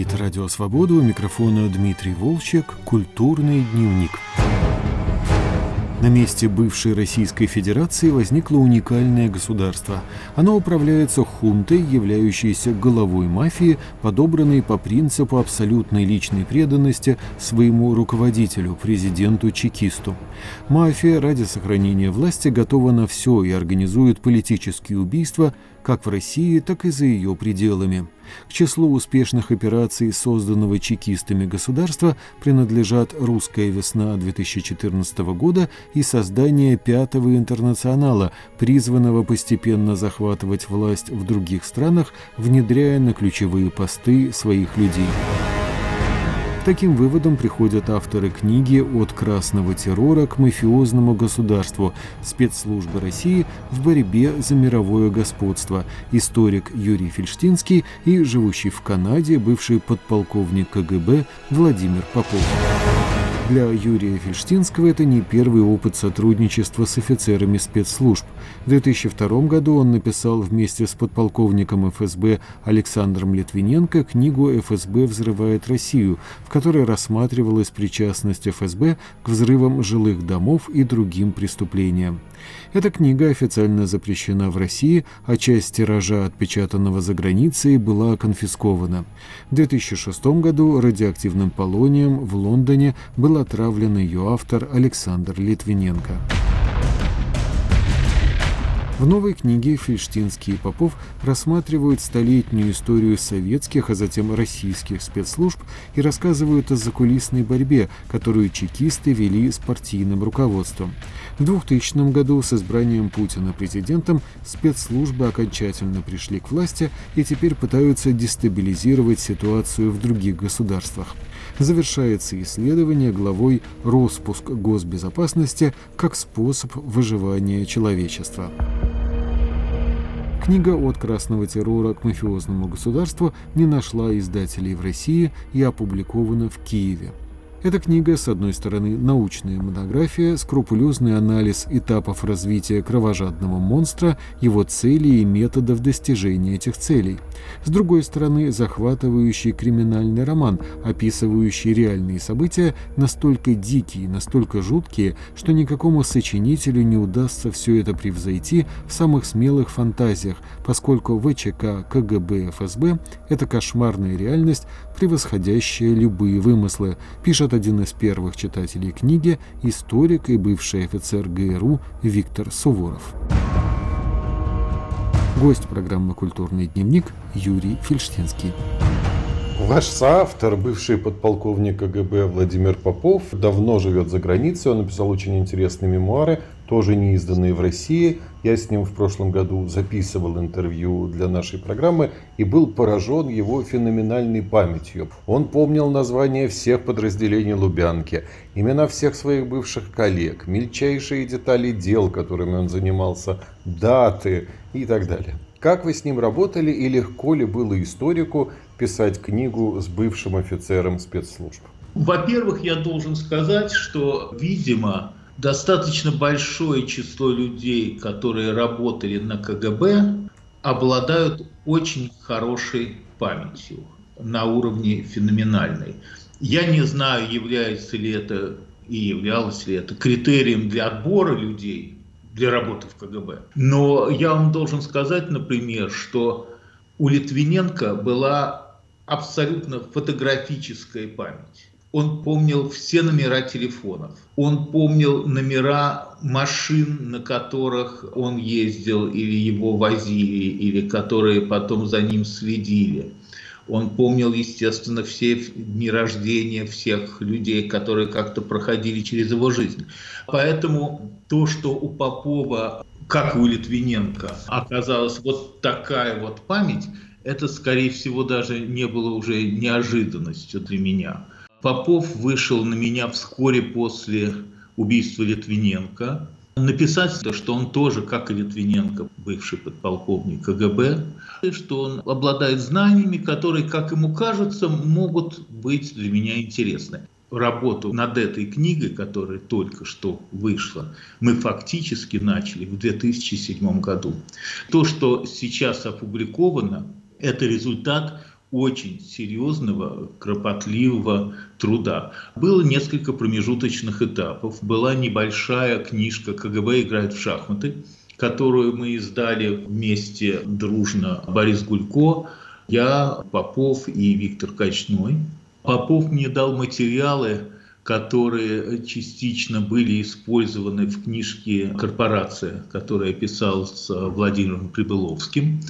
Говорит Радио Свобода. У микрофона Дмитрий Волчек. Культурный дневник. На месте бывшей Российской Федерации возникло уникальное государство. Оно управляется хунтой, являющейся головой мафии, подобранной по принципу абсолютной личной преданности своему руководителю, президенту-чекисту. Мафия ради сохранения власти готова на все и организует политические убийства как в России, так и за ее пределами. К числу успешных операций, созданного чекистами государства, принадлежат «Русская весна» 2014 года и создание Пятого интернационала, призванного постепенно захватывать власть в других странах, внедряя на ключевые посты своих людей. К таким выводам приходят авторы книги «От красного террора к мафиозному государству. Спецслужбы России в борьбе за мировое господство», историк Юрий Фельштинский и живущий в Канаде бывший подполковник КГБ Владимир Попов. Для Юрия Фельштинского это не первый опыт сотрудничества с офицерами спецслужб. В 2002 году он написал вместе с подполковником ФСБ Александром Литвиненко книгу «ФСБ взрывает Россию», в которой рассматривалась причастность ФСБ к взрывам жилых домов и другим преступлениям. Эта книга официально запрещена в России, а часть тиража, отпечатанного за границей, была конфискована. В 2006 году радиоактивным полонием в Лондоне был отравлен ее автор Александр Литвиненко. В новой книге Фельштинский и Попов рассматривают столетнюю историю советских, а затем российских спецслужб и рассказывают о закулисной борьбе, которую чекисты вели с партийным руководством. В 2000 году с избранием Путина президентом спецслужбы окончательно пришли к власти и теперь пытаются дестабилизировать ситуацию в других государствах. Завершается исследование главой «Роспуск госбезопасности как способ выживания человечества». Книга «От красного террора к мафиозному государству» не нашла издателей в России и опубликована в Киеве. Эта книга, с одной стороны, научная монография, скрупулезный анализ этапов развития кровожадного монстра, его целей и методов достижения этих целей. С другой стороны, захватывающий криминальный роман, описывающий реальные события, настолько дикие, настолько жуткие, что никакому сочинителю не удастся все это превзойти в самых смелых фантазиях, поскольку ВЧК, КГБ, ФСБ – это кошмарная реальность, превосходящая любые вымыслы, пишет один из первых читателей книги, историк и бывший офицер ГРУ Виктор Суворов. Гость программы «Культурный дневник» Юрий Фельштинский. Ваш соавтор, бывший подполковник КГБ Владимир Попов, давно живет за границей. Он написал очень интересные мемуары, тоже не изданные в России. Я с ним в прошлом году записывал интервью для нашей программы и был поражен его феноменальной памятью. Он помнил названия всех подразделений Лубянки, имена всех своих бывших коллег, мельчайшие детали дел, которыми он занимался, даты и так далее. Как вы с ним работали и легко ли было историку писать книгу с бывшим офицером спецслужб? Во-первых, я должен сказать, что, видимо, достаточно большое число людей, которые работали на КГБ, обладают очень хорошей памятью на уровне феноменальной. Я не знаю, является ли это и являлось ли это критерием для отбора людей для работы в КГБ. Но я вам должен сказать, например, что у Литвиненко была абсолютно фотографическая память. Он помнил все номера телефонов. Он помнил номера машин, на которых он ездил или его возили, или которые потом за ним следили. Он помнил, естественно, все дни рождения всех людей, которые как-то проходили через его жизнь. Поэтому то, что у Попова, как у Литвиненко, оказалась вот такая вот память, это, скорее всего, даже не было уже неожиданностью для меня. Попов вышел на меня вскоре после убийства Литвиненко. Написать, что он тоже, как и Литвиненко, бывший подполковник КГБ, что он обладает знаниями, которые, как ему кажется, могут быть для меня интересны. Работу над этой книгой, которая только что вышла, мы фактически начали в 2007 году. То, что сейчас опубликовано, это результат очень серьезного, кропотливого труда. Было несколько промежуточных этапов. Была небольшая книжка «КГБ играет в шахматы», которую мы издали вместе дружно Борис Гулько, я, Попов и Виктор Качной. Попов мне дал материалы, которые частично были использованы в книжке «Корпорация», которая писалась с Владимиром Прибыловским.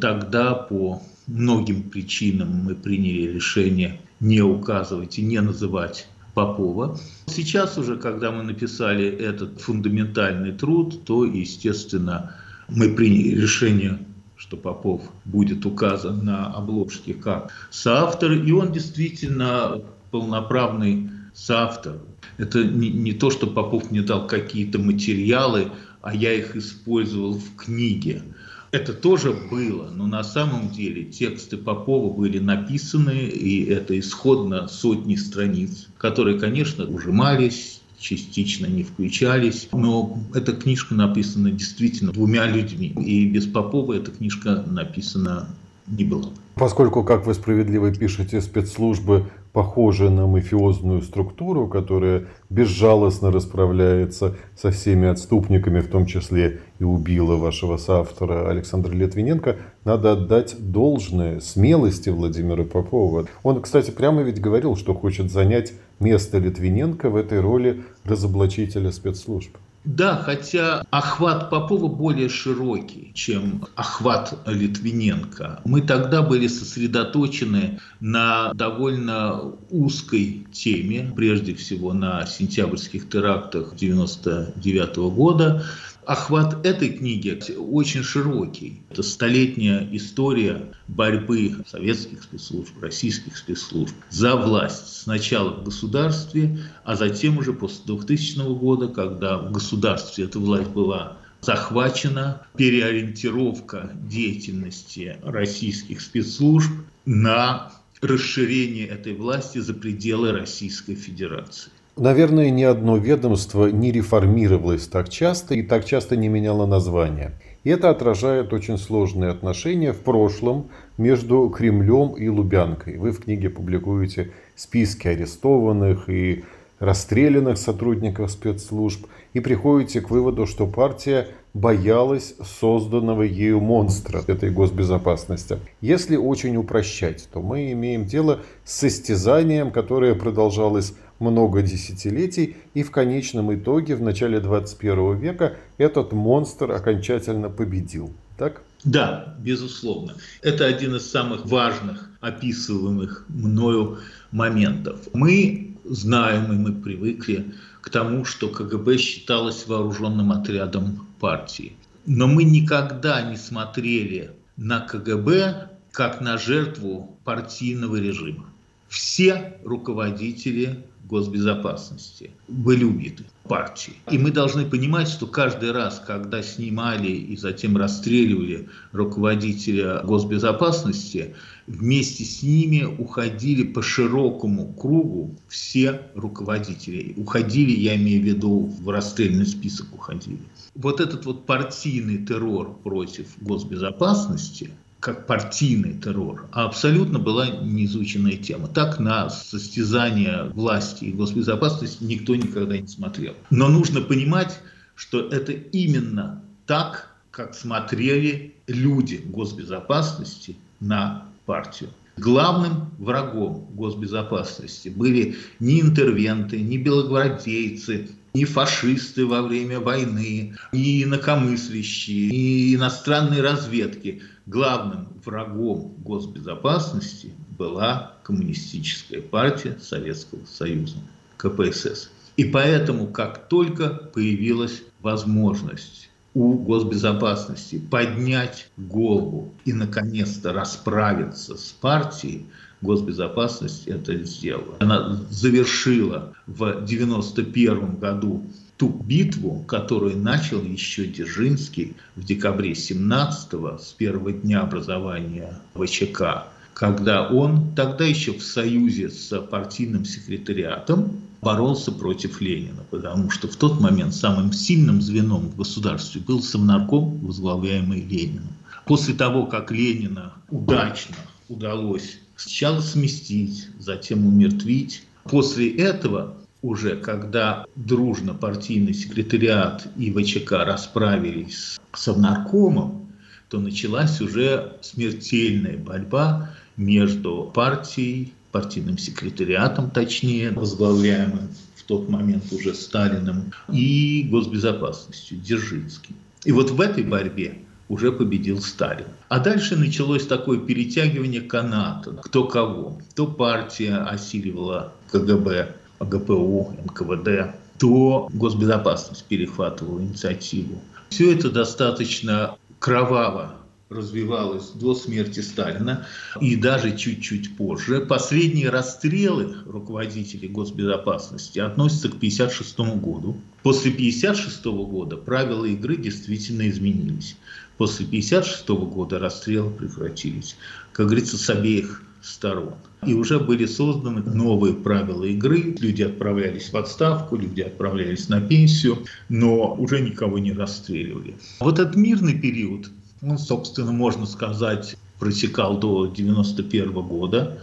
Тогда по многим причинам мы приняли решение не указывать и не называть Попова. Сейчас уже, когда мы написали этот фундаментальный труд, то, естественно, мы приняли решение, что Попов будет указан на обложке как соавтор, и он действительно полноправный соавтор. Это не, не то, что Попов мне дал какие-то материалы, а я их использовал в книге. Это тоже было, но на самом деле тексты Попова были написаны, и это исходно сотни страниц, которые, конечно, ужимались, частично не включались, но эта книжка написана действительно двумя людьми, и без Попова эта книжка написана не была. Поскольку, как вы справедливо пишете, спецслужбы похожи на мафиозную структуру, которая безжалостно расправляется со всеми отступниками, в том числе и убила вашего соавтора Александра Литвиненко, надо отдать должное смелости Владимира Попова. Он, кстати, прямо ведь говорил, что хочет занять место Литвиненко в этой роли разоблачителя спецслужб. Да, хотя охват Попова более широкий, чем охват Литвиненко. Мы тогда были сосредоточены на довольно узкой теме, прежде всего на сентябрьских терактах 1999 года, охват этой книги очень широкий. Это столетняя история борьбы советских спецслужб, российских спецслужб за власть. Сначала в государстве, а затем уже после 2000 года, когда в государстве эта власть была захвачена, переориентировка деятельности российских спецслужб на расширение этой власти за пределы Российской Федерации. Наверное, ни одно ведомство не реформировалось так часто и так часто не меняло название. И это отражает очень сложные отношения в прошлом между Кремлем и Лубянкой. Вы в книге публикуете списки арестованных и расстрелянных сотрудников спецслужб и приходите к выводу, что партия боялась созданного ею монстра этой госбезопасности. Если очень упрощать, то мы имеем дело с состязанием, которое продолжалось много десятилетий, и в конечном итоге в начале 21 века этот монстр окончательно победил. Так? Да, безусловно. Это один из самых важных описываемых мною моментов. Мы знаем и мы привыкли к тому, что КГБ считалось вооруженным отрядом партии. Но мы никогда не смотрели на КГБ как на жертву партийного режима. Все руководители госбезопасности были убиты партией. И мы должны понимать, что каждый раз, когда снимали и затем расстреливали руководителя госбезопасности, вместе с ними уходили по широкому кругу все руководители. Уходили, я имею в виду, в расстрельный список уходили. Вот этот вот партийный террор против госбезопасности – как партийный террор, а абсолютно была неизученная тема. Так на состязание власти и госбезопасности никто никогда не смотрел. Но нужно понимать, что это именно так, как смотрели люди госбезопасности на партию. Главным врагом госбезопасности были не интервенты, не белогвардейцы, ни фашисты во время войны, ни инакомыслящие, ни иностранные разведки. Главным врагом госбезопасности была коммунистическая партия Советского Союза, КПСС. И поэтому, как только появилась возможность у госбезопасности поднять голову и, наконец-то, расправиться с партией, госбезопасность это сделала. Она завершила в 1991 году ту битву, которую начал еще Дзержинский в декабре 17-го, с первого дня образования ВЧК, когда он тогда еще в союзе с партийным секретариатом боролся против Ленина, потому что в тот момент самым сильным звеном в государстве был Совнарком, возглавляемый Лениным. После того, как Ленина удачно удалось сначала сместить, затем умертвить. После этого уже когда дружно партийный секретариат и ВЧК расправились с Совнаркомом, то началась уже смертельная борьба между партией, партийным секретариатом, точнее, возглавляемым в тот момент уже Сталиным, и госбезопасностью, Дзержинским. И вот в этой борьбе уже победил Сталин. А дальше началось такое перетягивание каната. Кто кого. То партия осиливала КГБ, ГПУ, НКВД, то госбезопасность перехватывала инициативу. Все это достаточно кроваво развивалось до смерти Сталина и даже чуть-чуть позже. Последние расстрелы руководителей госбезопасности относятся к 1956 году. После 1956 года правила игры действительно изменились. После 1956 года расстрелы прекратились, как говорится, с обеих сторон. И уже были созданы новые правила игры. Люди отправлялись в отставку, люди отправлялись на пенсию, но уже никого не расстреливали. Вот этот мирный период, он, собственно, можно сказать, протекал до 1991 года.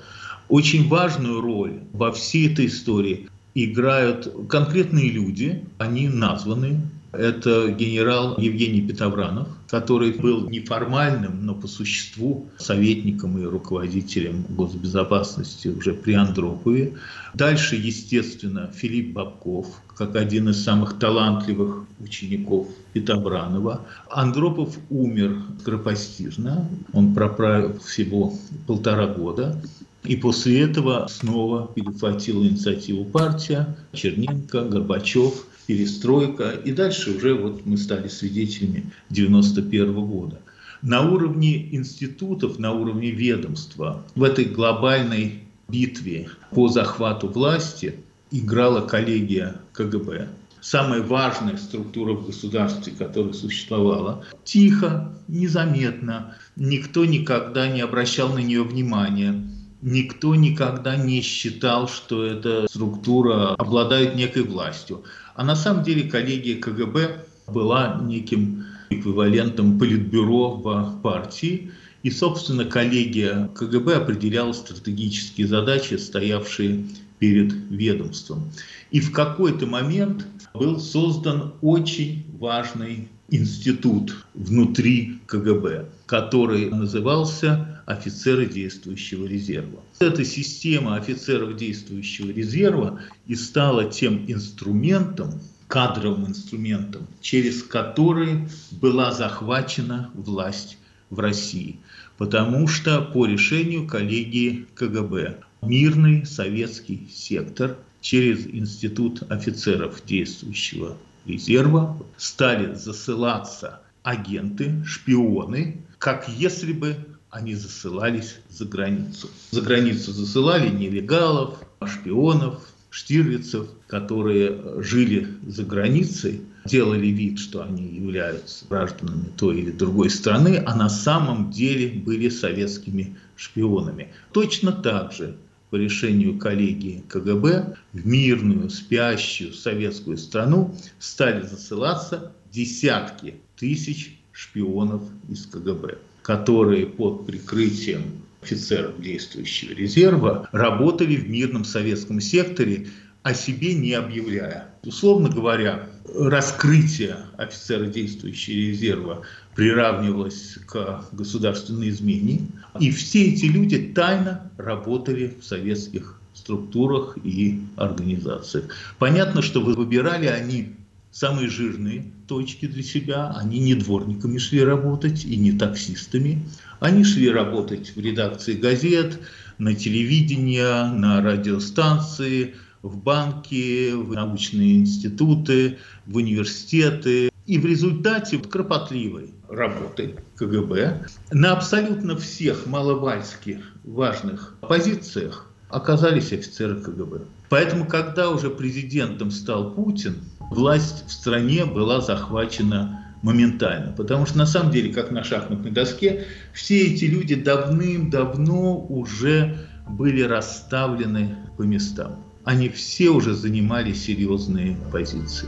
Очень важную роль во всей этой истории играют конкретные люди, они названы это генерал Евгений Петовранов, который был неформальным, но по существу советником и руководителем госбезопасности уже при Андропове. Дальше, естественно, Филипп Бабков, как один из самых талантливых учеников Петобранова. Андропов умер скоропостижно, он проправил всего полтора года. И после этого снова перехватила инициативу партия, Черненко, Горбачев – перестройка, и дальше уже вот мы стали свидетелями 91 года. На уровне институтов, на уровне ведомства в этой глобальной битве по захвату власти играла коллегия КГБ. Самая важная структура в государстве, которая существовала. Тихо, незаметно, никто никогда не обращал на нее внимания никто никогда не считал, что эта структура обладает некой властью. А на самом деле коллегия КГБ была неким эквивалентом политбюро в партии. И, собственно, коллегия КГБ определяла стратегические задачи, стоявшие перед ведомством. И в какой-то момент был создан очень важный институт внутри КГБ, который назывался офицеры действующего резерва. Эта система офицеров действующего резерва и стала тем инструментом, кадровым инструментом, через который была захвачена власть в России. Потому что по решению коллегии КГБ мирный советский сектор через Институт офицеров действующего резерва стали засылаться агенты, шпионы, как если бы они засылались за границу. За границу засылали нелегалов, шпионов, штирлицев, которые жили за границей, делали вид, что они являются гражданами той или другой страны, а на самом деле были советскими шпионами. Точно так же по решению коллегии КГБ в мирную, спящую советскую страну стали засылаться десятки тысяч шпионов из КГБ, которые под прикрытием офицеров действующего резерва работали в мирном советском секторе, о себе не объявляя. Условно говоря, раскрытие офицера действующего резерва приравнивалось к государственной измене. И все эти люди тайно работали в советских структурах и организациях. Понятно, что выбирали они самые жирные точки для себя. Они не дворниками шли работать и не таксистами. Они шли работать в редакции газет, на телевидении, на радиостанции, в банки, в научные институты, в университеты. И в результате кропотливой работы КГБ на абсолютно всех маловальски важных позициях оказались офицеры КГБ. Поэтому, когда уже президентом стал Путин, власть в стране была захвачена моментально. Потому что на самом деле, как на шахматной доске, все эти люди давным-давно уже были расставлены по местам. Они все уже занимали серьезные позиции.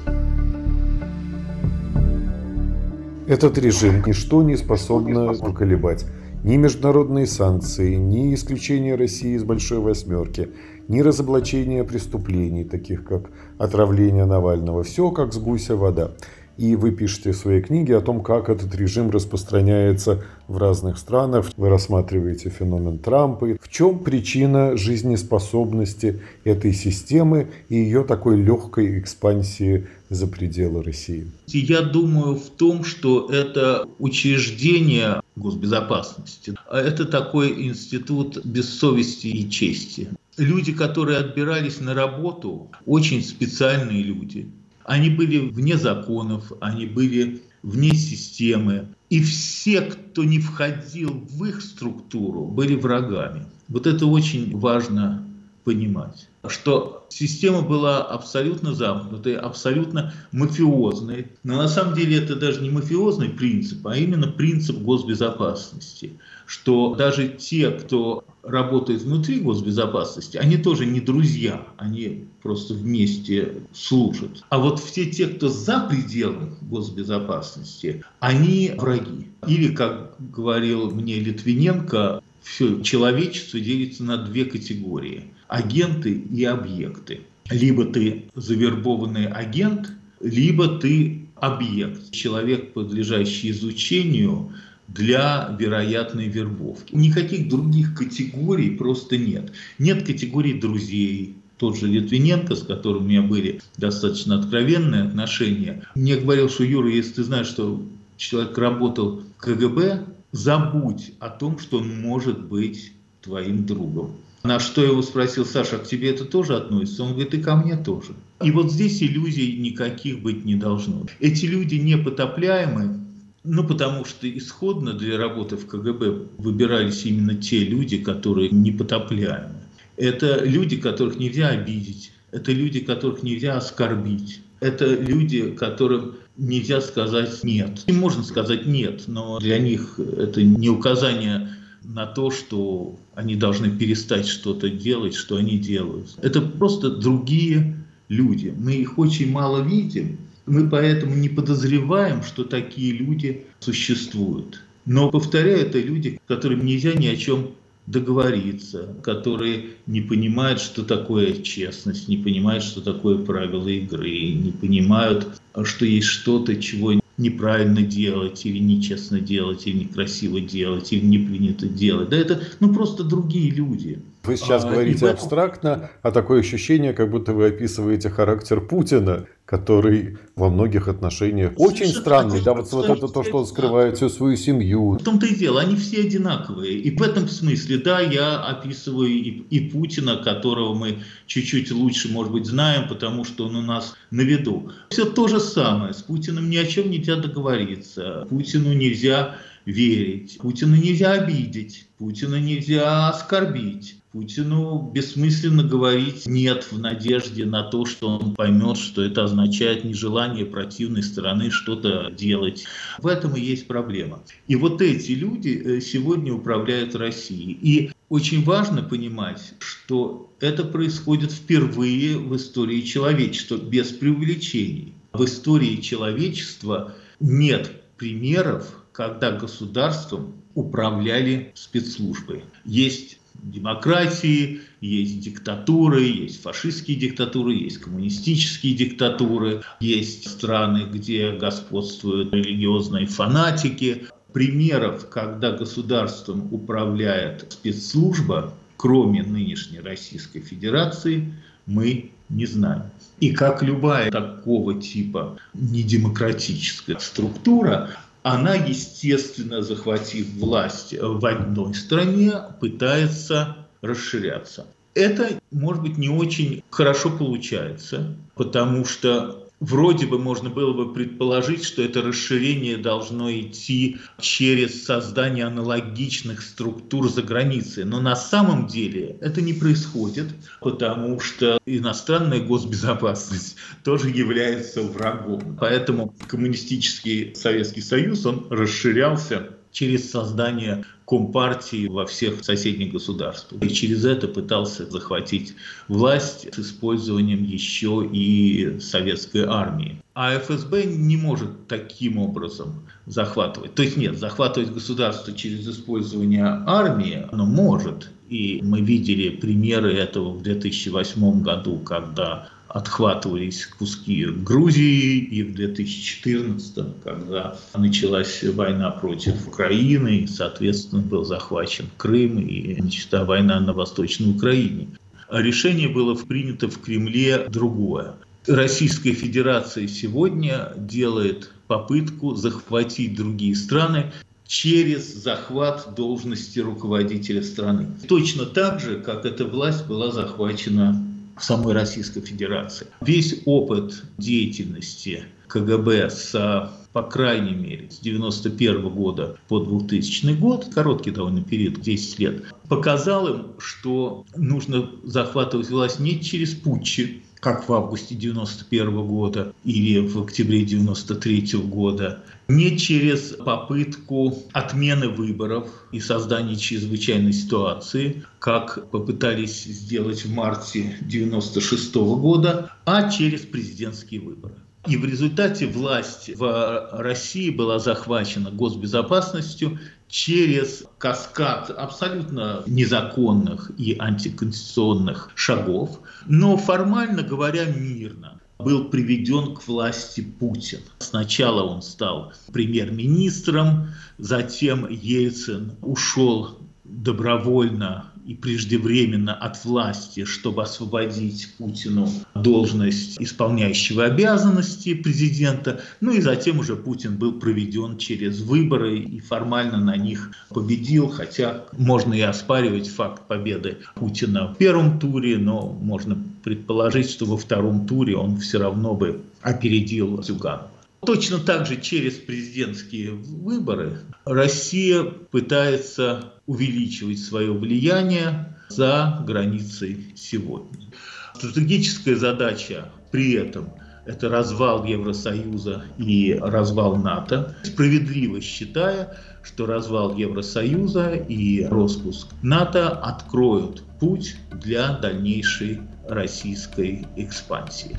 Этот режим ничто не способно поколебать. Ни международные санкции, ни исключение России из Большой Восьмерки, ни разоблачение преступлений, таких как отравление Навального. Все как с гуся вода. И вы пишете в своей книге о том, как этот режим распространяется в разных странах. Вы рассматриваете феномен Трампа. В чем причина жизнеспособности этой системы и ее такой легкой экспансии за пределы России? Я думаю в том, что это учреждение госбезопасности. Это такой институт бессовести и чести. Люди, которые отбирались на работу, очень специальные люди. Они были вне законов, они были вне системы. И все, кто не входил в их структуру, были врагами. Вот это очень важно понимать, что система была абсолютно замкнутой, абсолютно мафиозной. Но на самом деле это даже не мафиозный принцип, а именно принцип госбезопасности, что даже те, кто работают внутри госбезопасности, они тоже не друзья, они просто вместе служат. А вот все те, кто за пределами госбезопасности, они враги. Или, как говорил мне Литвиненко, все человечество делится на две категории – агенты и объекты. Либо ты завербованный агент, либо ты объект, человек, подлежащий изучению – для вероятной вербовки. Никаких других категорий просто нет. Нет категорий друзей, тот же Литвиненко, с которым у меня были достаточно откровенные отношения, мне говорил, что Юра, если ты знаешь, что человек работал в КГБ, забудь о том, что он может быть твоим другом. На что его спросил, Саша, а к тебе это тоже относится? Он говорит, и ко мне тоже. И вот здесь иллюзий никаких быть не должно. Эти люди непотопляемы, ну, потому что исходно для работы в КГБ выбирались именно те люди, которые непотопляемы. Это люди, которых нельзя обидеть, это люди, которых нельзя оскорбить. Это люди, которым нельзя сказать «нет». Им можно сказать «нет», но для них это не указание на то, что они должны перестать что-то делать, что они делают. Это просто другие люди. Мы их очень мало видим, мы поэтому не подозреваем, что такие люди существуют. Но, повторяю, это люди, которым нельзя ни о чем договориться, которые не понимают, что такое честность, не понимают, что такое правила игры, не понимают, что есть что-то, чего неправильно делать, или нечестно делать, или некрасиво делать, или не принято делать. Да это ну, просто другие люди. Вы сейчас а, говорите этом... абстрактно, а такое ощущение, как будто вы описываете характер Путина, который во многих отношениях очень странный. Да, вот, вот это то, что он скрывает всю свою семью. В том-то и дело, они все одинаковые. И в этом смысле, да, я описываю и, и Путина, которого мы чуть-чуть лучше, может быть, знаем, потому что он у нас на виду. Все то же самое. С Путиным ни о чем нельзя договориться. Путину нельзя верить. Путина нельзя обидеть. Путина нельзя оскорбить. Путину бессмысленно говорить «нет» в надежде на то, что он поймет, что это означает нежелание противной стороны что-то делать. В этом и есть проблема. И вот эти люди э, сегодня управляют Россией. И очень важно понимать, что это происходит впервые в истории человечества, без преувеличений. В истории человечества нет примеров, когда государством управляли спецслужбы. Есть демократии, есть диктатуры, есть фашистские диктатуры, есть коммунистические диктатуры, есть страны, где господствуют религиозные фанатики. Примеров, когда государством управляет спецслужба, кроме нынешней Российской Федерации, мы не знаем. И как любая такого типа недемократическая структура, она, естественно, захватив власть в одной стране, пытается расширяться. Это, может быть, не очень хорошо получается, потому что Вроде бы можно было бы предположить, что это расширение должно идти через создание аналогичных структур за границей. Но на самом деле это не происходит, потому что иностранная госбезопасность тоже является врагом. Поэтому коммунистический Советский Союз, он расширялся через создание компартии во всех соседних государствах. И через это пытался захватить власть с использованием еще и советской армии. А ФСБ не может таким образом захватывать. То есть нет, захватывать государство через использование армии оно может. И мы видели примеры этого в 2008 году, когда отхватывались куски Грузии, и в 2014, когда началась война против Украины, соответственно, был захвачен Крым и начата война на Восточной Украине. Решение было принято в Кремле другое. Российская Федерация сегодня делает попытку захватить другие страны через захват должности руководителя страны. Точно так же, как эта власть была захвачена в самой Российской Федерации. Весь опыт деятельности КГБ с по крайней мере, с 1991 года по 2000 год, короткий довольно период, 10 лет, показал им, что нужно захватывать власть не через путчи, как в августе 91 года или в октябре 93 года, не через попытку отмены выборов и создания чрезвычайной ситуации, как попытались сделать в марте 96 года, а через президентские выборы. И в результате власть в России была захвачена госбезопасностью через каскад абсолютно незаконных и антиконституционных шагов, но формально говоря мирно был приведен к власти Путин. Сначала он стал премьер-министром, затем Ельцин ушел добровольно и преждевременно от власти, чтобы освободить Путину должность исполняющего обязанности президента. Ну и затем уже Путин был проведен через выборы и формально на них победил, хотя можно и оспаривать факт победы Путина в первом туре, но можно предположить, что во втором туре он все равно бы опередил Зюганова. Точно так же через президентские выборы Россия пытается увеличивать свое влияние за границей сегодня. Стратегическая задача при этом – это развал Евросоюза и развал НАТО, справедливо считая, что развал Евросоюза и распуск НАТО откроют путь для дальнейшей российской экспансии.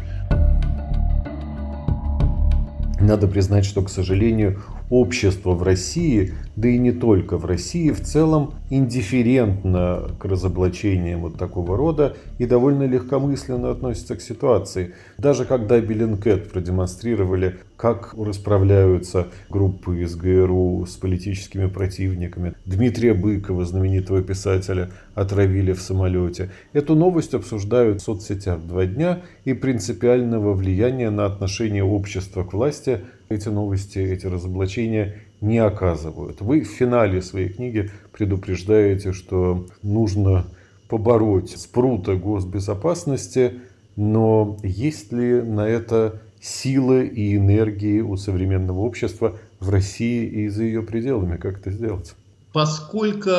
Надо признать, что, к сожалению, общество в России, да и не только в России, в целом индифферентно к разоблачениям вот такого рода и довольно легкомысленно относится к ситуации. Даже когда Беллинкет продемонстрировали, как расправляются группы из ГРУ с политическими противниками, Дмитрия Быкова, знаменитого писателя, отравили в самолете. Эту новость обсуждают в соцсетях два дня, и принципиального влияния на отношение общества к власти эти новости, эти разоблачения не оказывают. Вы в финале своей книги предупреждаете, что нужно побороть спрута госбезопасности, но есть ли на это силы и энергии у современного общества в России и за ее пределами? Как это сделать? Поскольку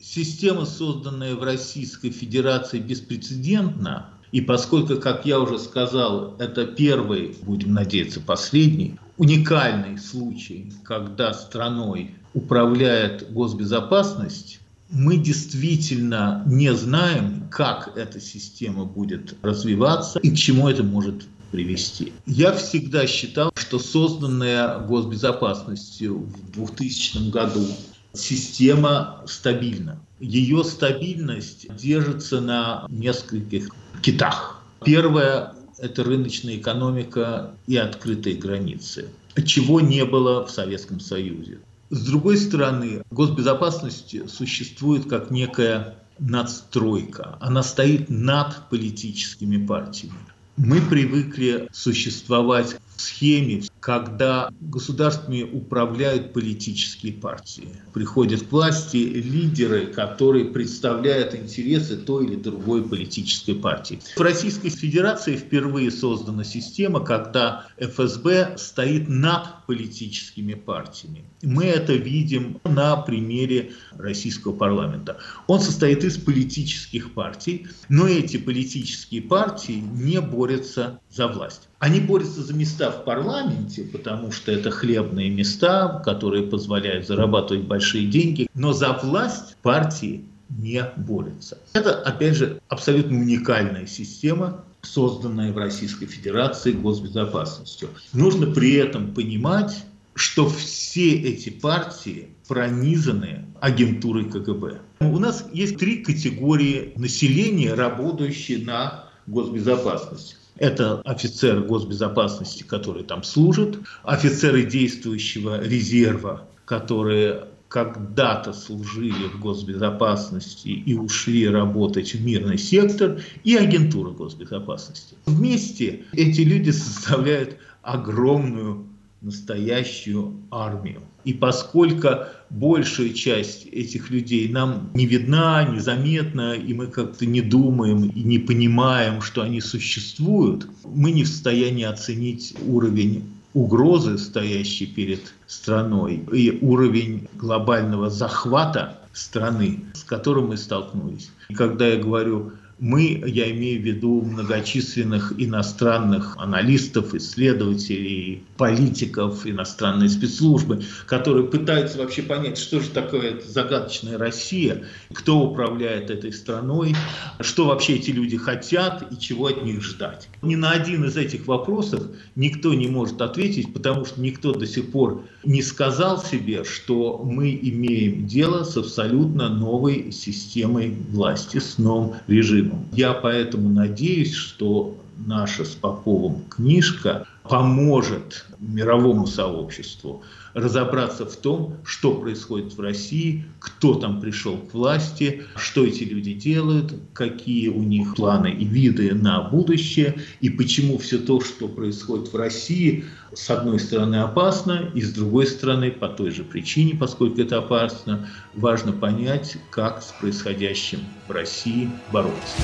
система, созданная в Российской Федерации, беспрецедентна, и поскольку, как я уже сказал, это первый, будем надеяться, последний, уникальный случай, когда страной управляет госбезопасность, мы действительно не знаем, как эта система будет развиваться и к чему это может привести. Я всегда считал, что созданная госбезопасностью в 2000 году система стабильна. Ее стабильность держится на нескольких китах. Первое – это рыночная экономика и открытые границы, чего не было в Советском Союзе. С другой стороны, госбезопасность существует как некая надстройка. Она стоит над политическими партиями. Мы привыкли существовать в схеме, когда государствами управляют политические партии. Приходят к власти лидеры, которые представляют интересы той или другой политической партии. В Российской Федерации впервые создана система, когда ФСБ стоит над политическими партиями. Мы это видим на примере российского парламента. Он состоит из политических партий, но эти политические партии не борются за власть. Они борются за места в парламенте, менеджменте, потому что это хлебные места, которые позволяют зарабатывать большие деньги, но за власть партии не борются. Это, опять же, абсолютно уникальная система, созданная в Российской Федерации госбезопасностью. Нужно при этом понимать, что все эти партии пронизаны агентурой КГБ. У нас есть три категории населения, работающие на госбезопасность. Это офицеры госбезопасности, которые там служат, офицеры действующего резерва, которые когда-то служили в госбезопасности и ушли работать в мирный сектор, и агентура госбезопасности. Вместе эти люди составляют огромную настоящую армию. И поскольку большая часть этих людей нам не видна, незаметна, и мы как-то не думаем и не понимаем, что они существуют, мы не в состоянии оценить уровень угрозы, стоящей перед страной, и уровень глобального захвата страны, с которым мы столкнулись. И когда я говорю мы, я имею в виду многочисленных иностранных аналистов, исследователей, политиков, иностранные спецслужбы, которые пытаются вообще понять, что же такое эта загадочная Россия, кто управляет этой страной, что вообще эти люди хотят и чего от них ждать. Ни на один из этих вопросов никто не может ответить, потому что никто до сих пор не сказал себе, что мы имеем дело с абсолютно новой системой власти, с новым режимом. Я поэтому надеюсь, что наша с Поповым книжка поможет мировому сообществу разобраться в том, что происходит в России, кто там пришел к власти, что эти люди делают, какие у них планы и виды на будущее, и почему все то, что происходит в России, с одной стороны опасно, и с другой стороны, по той же причине, поскольку это опасно, важно понять, как с происходящим в России бороться.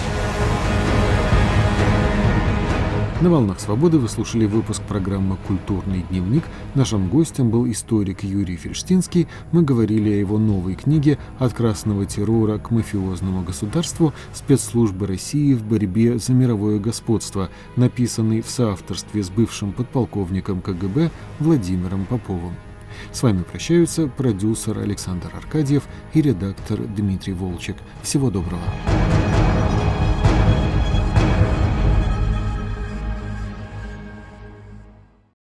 На «Волнах свободы» вы слушали выпуск программы «Культурный дневник». Нашим гостем был историк Юрий Фельштинский. Мы говорили о его новой книге «От красного террора к мафиозному государству. Спецслужбы России в борьбе за мировое господство», написанной в соавторстве с бывшим подполковником КГБ Владимиром Поповым. С вами прощаются продюсер Александр Аркадьев и редактор Дмитрий Волчек. Всего доброго.